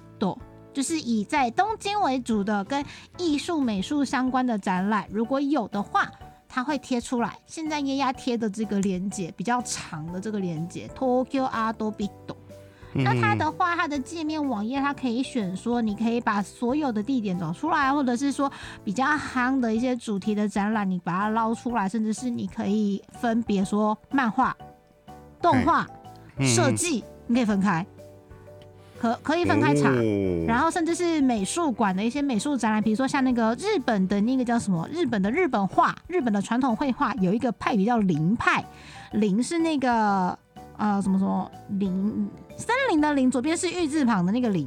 就是以在东京为主的跟艺术美术相关的展览，如果有的话，它会贴出来。现在耶丫贴的这个连接比较长的这个连接，Tokyo Bit。那它的话，它的界面网页它可以选说，你可以把所有的地点找出来，或者是说比较夯的一些主题的展览，你把它捞出来，甚至是你可以分别说漫画、动画、设计，你可以分开，可可以分开查。然后甚至是美术馆的一些美术展览，比如说像那个日本的那个叫什么？日本的日本画，日本的传统绘画有一个派别叫林派，林是那个。呃，什么什么林森林的林，左边是玉字旁的那个林，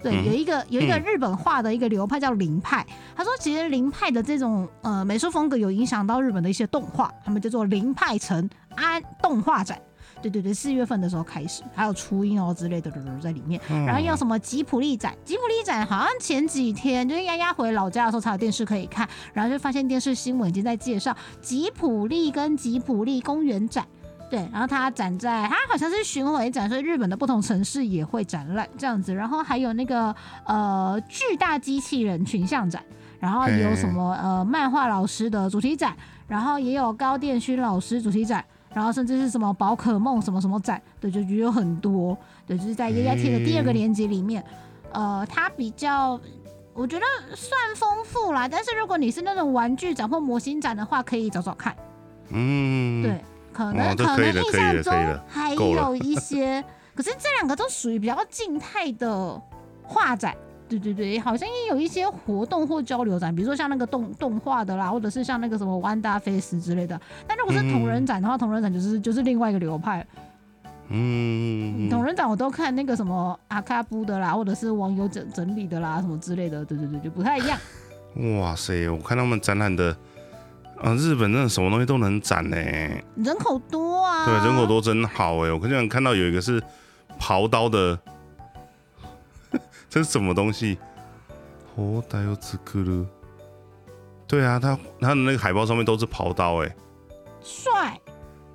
对，有一个有一个日本画的一个流派叫林派。他说，其实林派的这种呃美术风格有影响到日本的一些动画，他们叫做林派城安动画展。对对对，四月份的时候开始，还有初音哦之类的在里面。然后有什么吉普力展？吉普力展好像前几天就是丫丫回老家的时候才有电视可以看，然后就发现电视新闻已经在介绍吉普力跟吉普力公园展。对，然后它展在，它好像是巡回展，所以日本的不同城市也会展览这样子。然后还有那个呃巨大机器人群像展，然后有什么呃漫画老师的主题展，然后也有高电勋老师主题展，然后甚至是什么宝可梦什么什么展，对，就有很多。对，就是在 A I T 的第二个年级里面，呃，它比较我觉得算丰富啦。但是如果你是那种玩具展或模型展的话，可以找找看。嗯，对。可能可能印象中还有一些，可是这两个都属于比较静态的画展，对对对，好像也有一些活动或交流展，比如说像那个动动画的啦，或者是像那个什么 Wanda Face 之类的。但如果是同人展的话，同人展就是就是另外一个流派。嗯，同人展我都看那个什么阿卡布的啦，或者是网友整整理的啦，什么之类的，对对对，就不太一样。哇塞，我看他们展览的。啊，日本真的什么东西都能展呢，人口多啊。对，人口多真好哎！我刚才看到有一个是刨刀的，这是什么东西？哦，带有纸壳了。对啊，他他的那个海报上面都是刨刀哎，帅。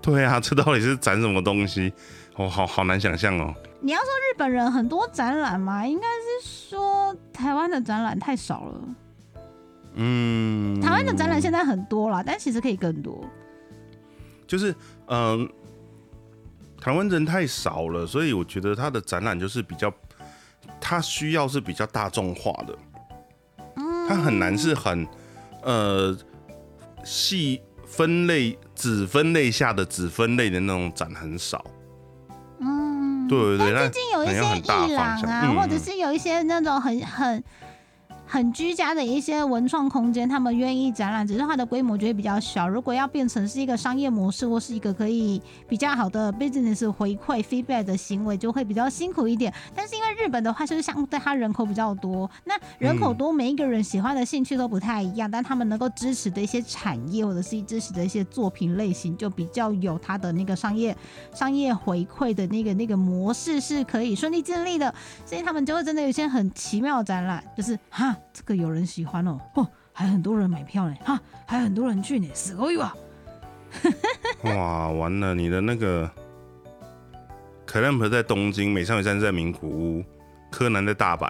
对啊，这到底是展什么东西？哦，好好难想象哦。你要说日本人很多展览吗？应该是说台湾的展览太少了。嗯，台湾的展览现在很多啦，但其实可以更多。就是，嗯，台湾人太少了，所以我觉得他的展览就是比较，他需要是比较大众化的。它，很难是很，呃，细分类子分类下的子分类的那种展很少。嗯，对对对，最近有一些艺廊啊，或者是有一些那种很很。很居家的一些文创空间，他们愿意展览，只是它的规模就会比较小。如果要变成是一个商业模式，或是一个可以比较好的 business 回馈 feedback 的行为，就会比较辛苦一点。但是因为日本的话，就是相对它人口比较多，那人口多，每一个人喜欢的兴趣都不太一样，但他们能够支持的一些产业，或者是支持的一些作品类型，就比较有它的那个商业商业回馈的那个那个模式是可以顺利建立的。所以他们就会真的有一些很奇妙的展览，就是哈。这个有人喜欢哦，哦，还很多人买票呢，哈，还很多人去呢，死狗啊！哇，完了，你的那个可兰婆在东京，美少女战士在名古屋，柯南在大阪，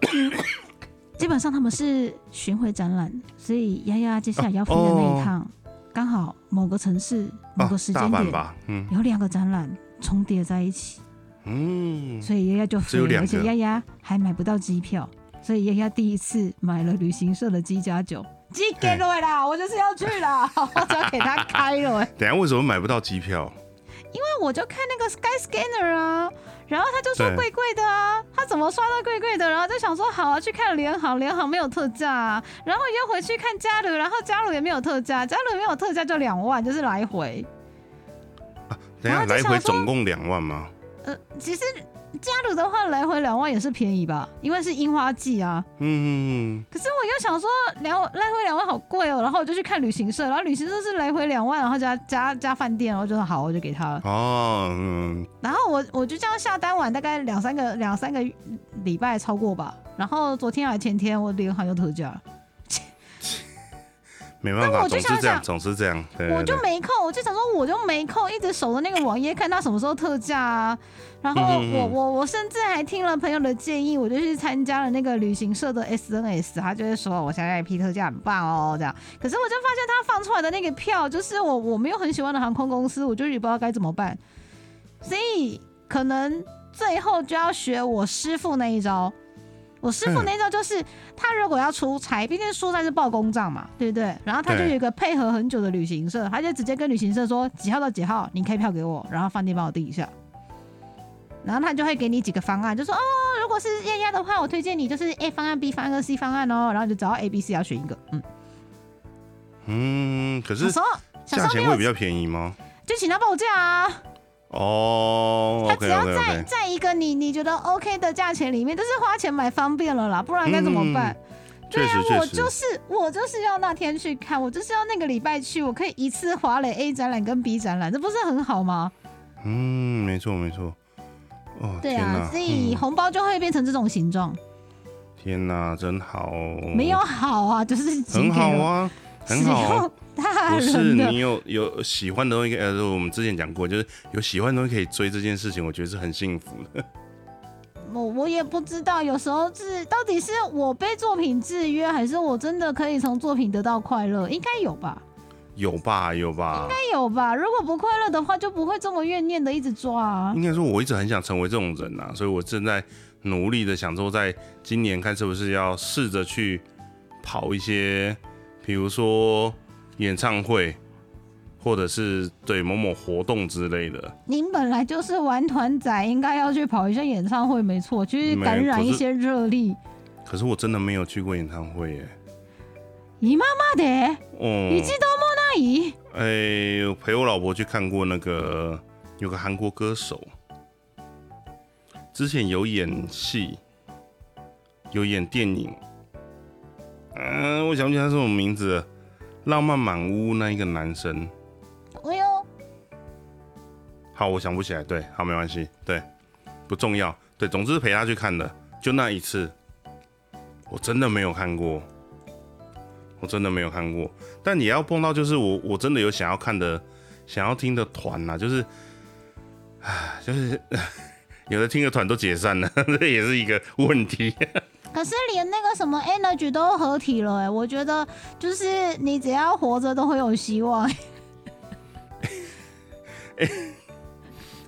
基本上他们是巡回展览，所以丫丫接下来要飞的那一趟，刚好某个城市某个时间点，嗯，有两个展览重叠在一起。嗯，所以丫丫就飞了，而且丫丫还买不到机票，所以丫丫第一次买了旅行社的机加酒，机给了啦，我就是要去了，我就要给他开了。等下为什么买不到机票？因为我就看那个 Sky Scanner 啊，然后他就说贵贵的啊，他怎么刷到贵贵的？然后就想说好啊，去看联航，联航没有特价啊，然后又回去看嘉鲁，然后嘉鲁也没有特价，嘉鲁没有特价就两万，就是来回。啊，等下来回总共两万吗？呃，其实加鲁的话来回两万也是便宜吧，因为是樱花季啊。嗯。嗯,嗯可是我又想说两来回两万好贵哦，然后我就去看旅行社，然后旅行社是来回两万，然后加加加饭店，然后就说好，我就给他了。哦。嗯。然后我我就这样下单完大概两三个两三个礼拜超过吧，然后昨天还前天我联航又特价。没办法，总是这样，总是这样。我就没空，我就想说，我就没空，一直守着那个网页，看他什么时候特价啊。然后我我我甚至还听了朋友的建议，我就去参加了那个旅行社的 SNS，他就会说我现在批特价很棒哦，这样。可是我就发现他放出来的那个票，就是我我没有很喜欢的航空公司，我就也不知道该怎么办。所以可能最后就要学我师傅那一招。我师傅那时候就是，他如果要出差，毕竟蔬菜是报公账嘛，对不对？然后他就有一个配合很久的旅行社，他就直接跟旅行社说几号到几号，你开票给我，然后饭店帮我订一下。然后他就会给你几个方案，就说哦，如果是丫丫的话，我推荐你就是 A 方案、B 方案跟 C 方案哦，然后就找到 A、B、C 要选一个。嗯，嗯，可是小时候小时候没有价钱会比较便宜吗？就请他报价啊。哦他只要在在一个你你觉得 OK 的价钱里面，就是花钱买方便了啦，不然该怎么办？对啊我就是我就是要那天去看，我就是要那个礼拜去，我可以一次划了 A 展览跟 B 展览，这不是很好吗？嗯，没错没错。哦，对啊，所以嗯。红包就会变成这种形状，天哪，真好，没有好啊，就是寄很好啊，很好不是你有有喜欢的东西，呃，我们之前讲过，就是有喜欢的东西可以追这件事情，我觉得是很幸福的。我我也不知道，有时候是到底是我被作品制约，还是我真的可以从作品得到快乐？应该有吧，有吧，有吧应。该有吧。如果不快乐的话，就不会这么怨念的一直抓啊。应该说，我一直很想成为这种人啊，所以我正在努力的想说，在今年看是不是要试着去跑一些，比如说演唱会，或者是对某某活动之类的。您本来就是玩团仔，应该要去跑一下演唱会，没错，去没感染一些热力。可是我真的没有去过演唱会耶。姨妈妈的，哦，你知道莫那姨？哎、我陪我老婆去看过那个有个韩国歌手，之前有演戏，有演电影，嗯、我想不起来他是什么名字了，《浪漫满屋》那一个男生，哎呦，好，我想不起来，对，好，没关系，对，不重要，对，总之是陪他去看的，就那一次，我真的没有看过，我真的没有看过，但你要碰到就是我我真的有想要看的、想要听的团呐，就是，唉，就是 有的听的团都解散了，这也是一个问题。可是连那个什么 Energy 都合体了，哎，我觉得就是你只要活着都会有希望。欸。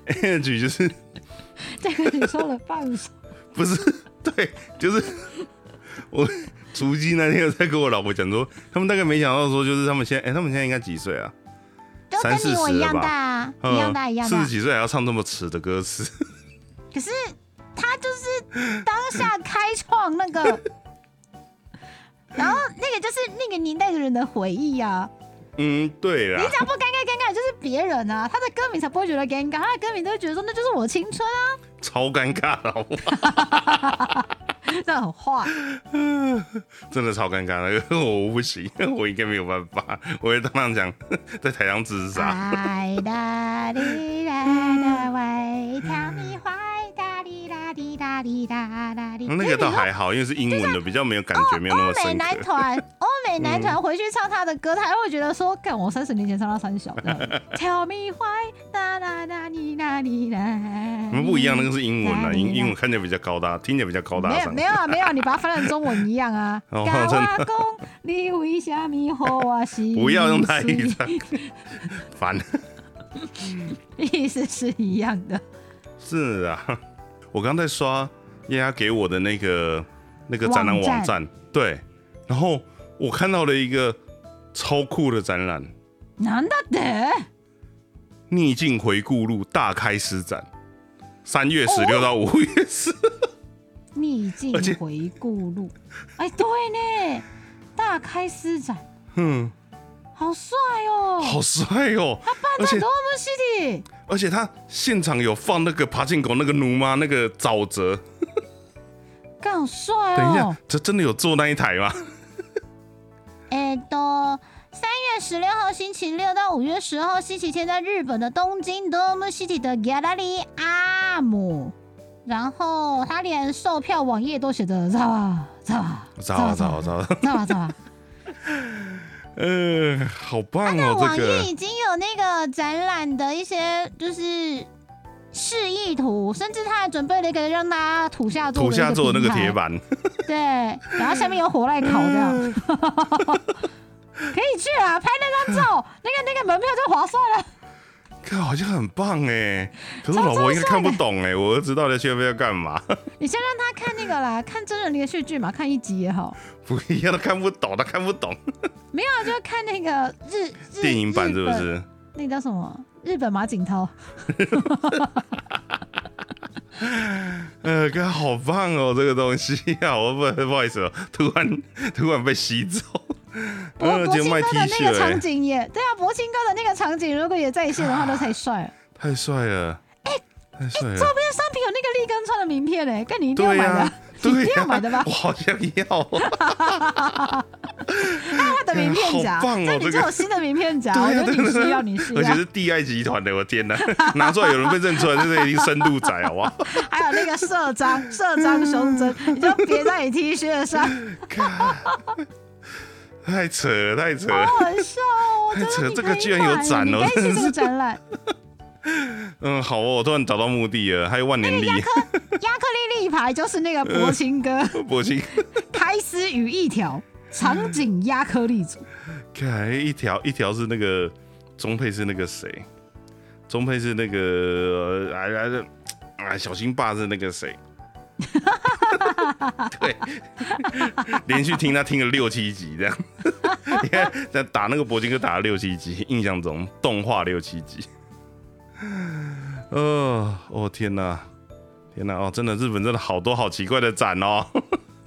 energy 就是 这个你说了半首，不是对，就是我除夕那天有在跟我老婆讲说，他们大概没想到说，就是他们现在，哎、他们现在应该几岁啊？都跟你我一样三四十了吧大啊，一样大一样大四十。几岁还要唱这么迟的歌词，可是他就是当下开创那个，然后那个就是那个年代的人的回忆啊。嗯，对啦你，只要不尴尬，尴尬的就是别人啊，他的歌迷才不会觉得尴尬，他的歌迷都会觉得说那就是我青春啊，超尴尬的，好不好？这很坏。真的超尴尬的，我不行，我应该没有办法，我会当场讲，在台上自杀。爱哒哩啦啦喂，Tell me why 哒滴哒哩哒哒哩。那个倒还好，因为是英文的，比较没有感觉，没有那欧美么深刻。男团，欧美男团回去唱他的歌，他还会觉得说，干我三十年前唱到三小这样子，Tell me why 哒哒哒哩啦哩啦。你们 不一样，那个是英文啊，英英文看起来比较高大，听起来比较高大上没有没。有啊没有啊，你把它翻成中文一样啊。你为什么和我心不要用台语碎唱，烦。意思是一样的。是啊，我刚在刷丫丫给我的那个那个展览网网站，对，然后我看到了一个超酷的展览なんだって？ 《逆境回顾录》大开师展，三月十六到五月十。逆境而且回顾录。哎，对呢，大开师展，嗯，好帅哦！好帅哦！而且办在多么 City， 而且他现场有放那个爬进狗那个奴妈那个沼泽，干好帅等一下哦！，这真的有做那一台吗？哎，都三月十六号星期六到五月十号星期天，在日本的东京 Dome City 的 Gallery Arm，然后他连售票网页都写着“造啊造啊糟啊糟啊糟啊！造啊造啊”。呃，好棒那哦，这个。网页已经有那个展览的一些就是示意图，甚至他还准备了一个让大家土下坐土下做的那个铁，板，对，然后下面有火来烤这样，可以去啊，拍那张照，那个那个门票就划算了。看好像很棒哎，可是我老婆应该看不懂哎，我儿子到底去那边要干嘛？你先让他看那个啦，看真人连续剧嘛，看一集也好。不一样，他看不懂，他看不懂。没有，就看那个日电影版是不是？那叫什么？日本马景涛。呃，哥好棒哦，这个东西啊，我不不好意思哦，突然突然被吸走。博博清哥的那个场景也对啊，博清哥的那个场景如果也在线的话，那太帅了，太帅了，哎，太帅了。周边商品有那个立根川的名片呢，跟你一定要买的，一定要买的吧？我好像要。他的名片夹，棒哦！这有新的名片夹，我觉得你需要，你需要。而且是 D I 集团的，我天哪！拿出来有人被认出来，这是一定深度仔，好不好？还有那个社章，社章胸针，你就别在你 T 恤上。太扯了，太扯！好好笑哦！太扯，这个居然有展哦！真的是展览。嗯，好哦，我突然找到目的了，还有万年历。亚克亚克力立牌就是那个柏青哥，柏青开丝与一条，场景亚克力组。看一条一条是那个中配是那个谁？中配是那个哎哎哎，小新爸是那个谁？对，连续听他听了六七集这样，你看在打那个铂金哥打了六七集，印象中动画六七集。哦，哦天哪，天哪哦，真的日本真的好多好奇怪的展哦，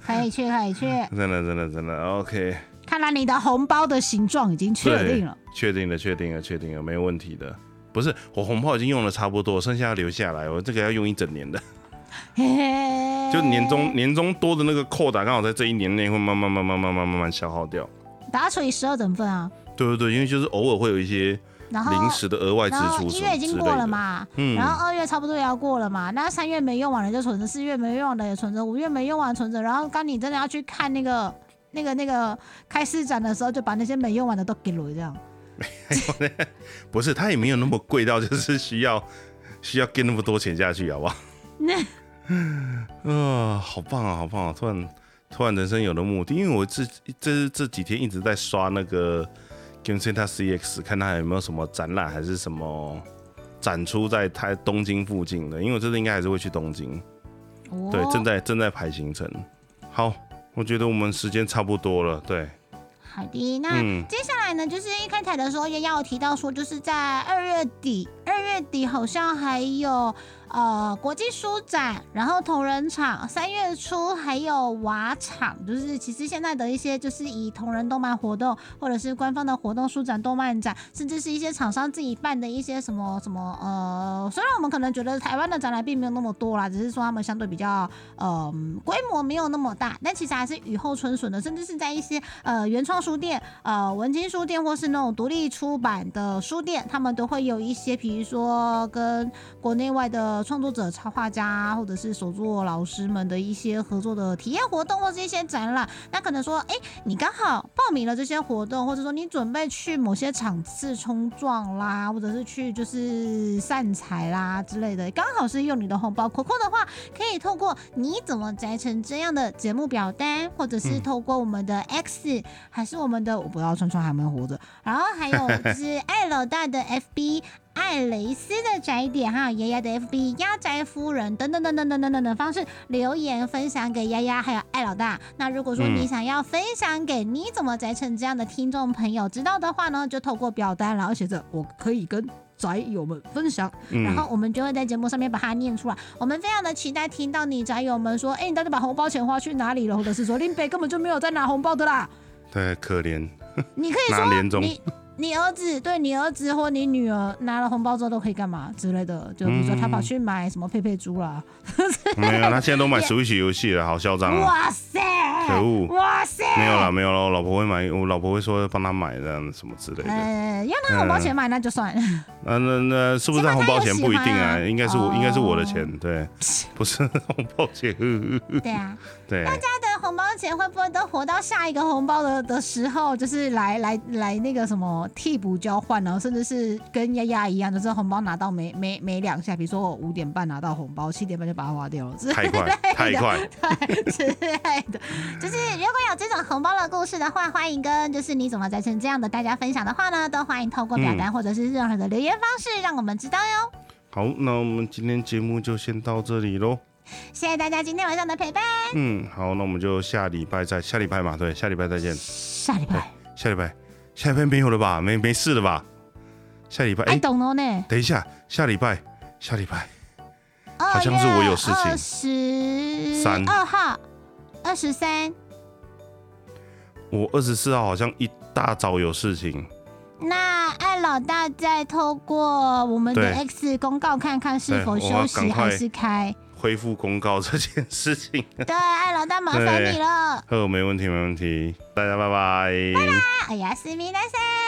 可以去可以去，真的真的真的 OK。看来你的红包的形状已经确定了，确定了确定了确定了，没有问题的。不是我红包已经用的差不多，剩下要留下来，我这个要用一整年的。就年终年终多的那个扣打，刚好在这一年内会慢慢慢慢慢慢慢慢消耗掉。打除以十二等份啊？对对对，因为就是偶尔会有一些临时的额外支出。一月已经过了嘛，嗯，然后二月差不多也要过了嘛，那三月没用完的就存着，四月没用完的也存着，五月没用完存着，然后当你真的要去看那个那个那个开市展的时候，就把那些没用完的都给了这样。不是，他也没有那么贵到就是需要需要给那么多钱下去，好不好？那。啊，好棒啊，好棒啊！突然，突然人生有了目的，因为我这这这几天一直在刷那个 Game Center CX，看它有没有什么展览还是什么展出在他东京附近的，因为我这次应该还是会去东京。对，正在正在排行程。好，我觉得我们时间差不多了。对，好的，那接下来呢，就是一开台的时候也要提到说，就是在二月底，二月底好像还有。呃，国际书展，然后同人场，三月初还有瓦场，就是其实现在的一些就是以同人动漫活动，或者是官方的活动书展、动漫展，甚至是一些厂商自己办的一些什么什么呃，虽然我们可能觉得台湾的展览并没有那么多啦，只是说他们相对比较呃规模没有那么大，但其实还是雨后春笋的，甚至是在一些呃原创书店、呃文青书店或是那种独立出版的书店，他们都会有一些，比如说跟国内外的。创作者、插画家或者是手作老师们的一些合作的体验活动，或是一些展览。那可能说，哎，你刚好报名了这些活动，或者说你准备去某些场次冲撞啦，或者是去就是散财啦之类的，刚好是用你的红包。扣扣的话，可以透过你怎么摘成这样的节目表单，或者是透过我们的 X，还是我们的我不知道川川还没有活着，然后还有就是爱老大的 FB。爱蕾丝的宅点哈，丫丫的 FB 丫宅夫人等等等等等等等的方式留言分享给丫丫还有爱老大。那如果说你想要分享给你怎么宅成这样的听众朋友知道的话呢，就透过表单，然后写着我可以跟宅友们分享，然后我们就会在节目上面把它念出来。我们非常的期待听到你宅友们说，哎，你到底把红包钱花去哪里了？或者是说林北根本就没有在拿红包的啦？对，可怜。你可以说 你。你儿子对你儿子或你女儿拿了红包之后都可以干嘛之类的？就比如说他跑去买什么佩佩猪啦，没有，他现在都买 Switch 游戏了，好嚣张啊！哇塞，可恶！哇塞，没有了，没有了，我老婆会买，我老婆会说帮他买这样什么之类的。呃，要拿红包钱买那就算。那那那是不是红包钱不一定啊？应该是我，应该是我的钱，对，不是 红包钱。对啊，对。大家的钱会不会都活到下一个红包的的时候，就是来来来那个什么替补交换呢？甚至是跟丫丫一样，就是红包拿到没没没两下，比如说我五点半拿到红包，七点半就把它花掉了，之太快类的太快，对之类的。就是如果有这种红包的故事的话，欢迎跟就是你怎么在成这样的大家分享的话呢，都欢迎透过表单或者是任何的留言方式，让我们知道哟。好，那我们今天节目就先到这里喽。谢谢大家今天晚上的陪伴，嗯，好，那我们就下礼拜再下礼拜嘛，对，下礼拜再见。下礼拜下礼拜，下礼拜没有了吧？没没事了吧？下礼拜，哎、don't know 呢。等一下，下礼拜，下礼拜，好好像是我有事情二十三二号，二十三。我二十四号好像一大早有事情。那艾老大再透过我们的 X 公告看看是否休息还是开。恢复公告这件事情，对，哎老大麻烦你了。呃，没问题，没问题，大家拜拜。哎呀，斯密达塞。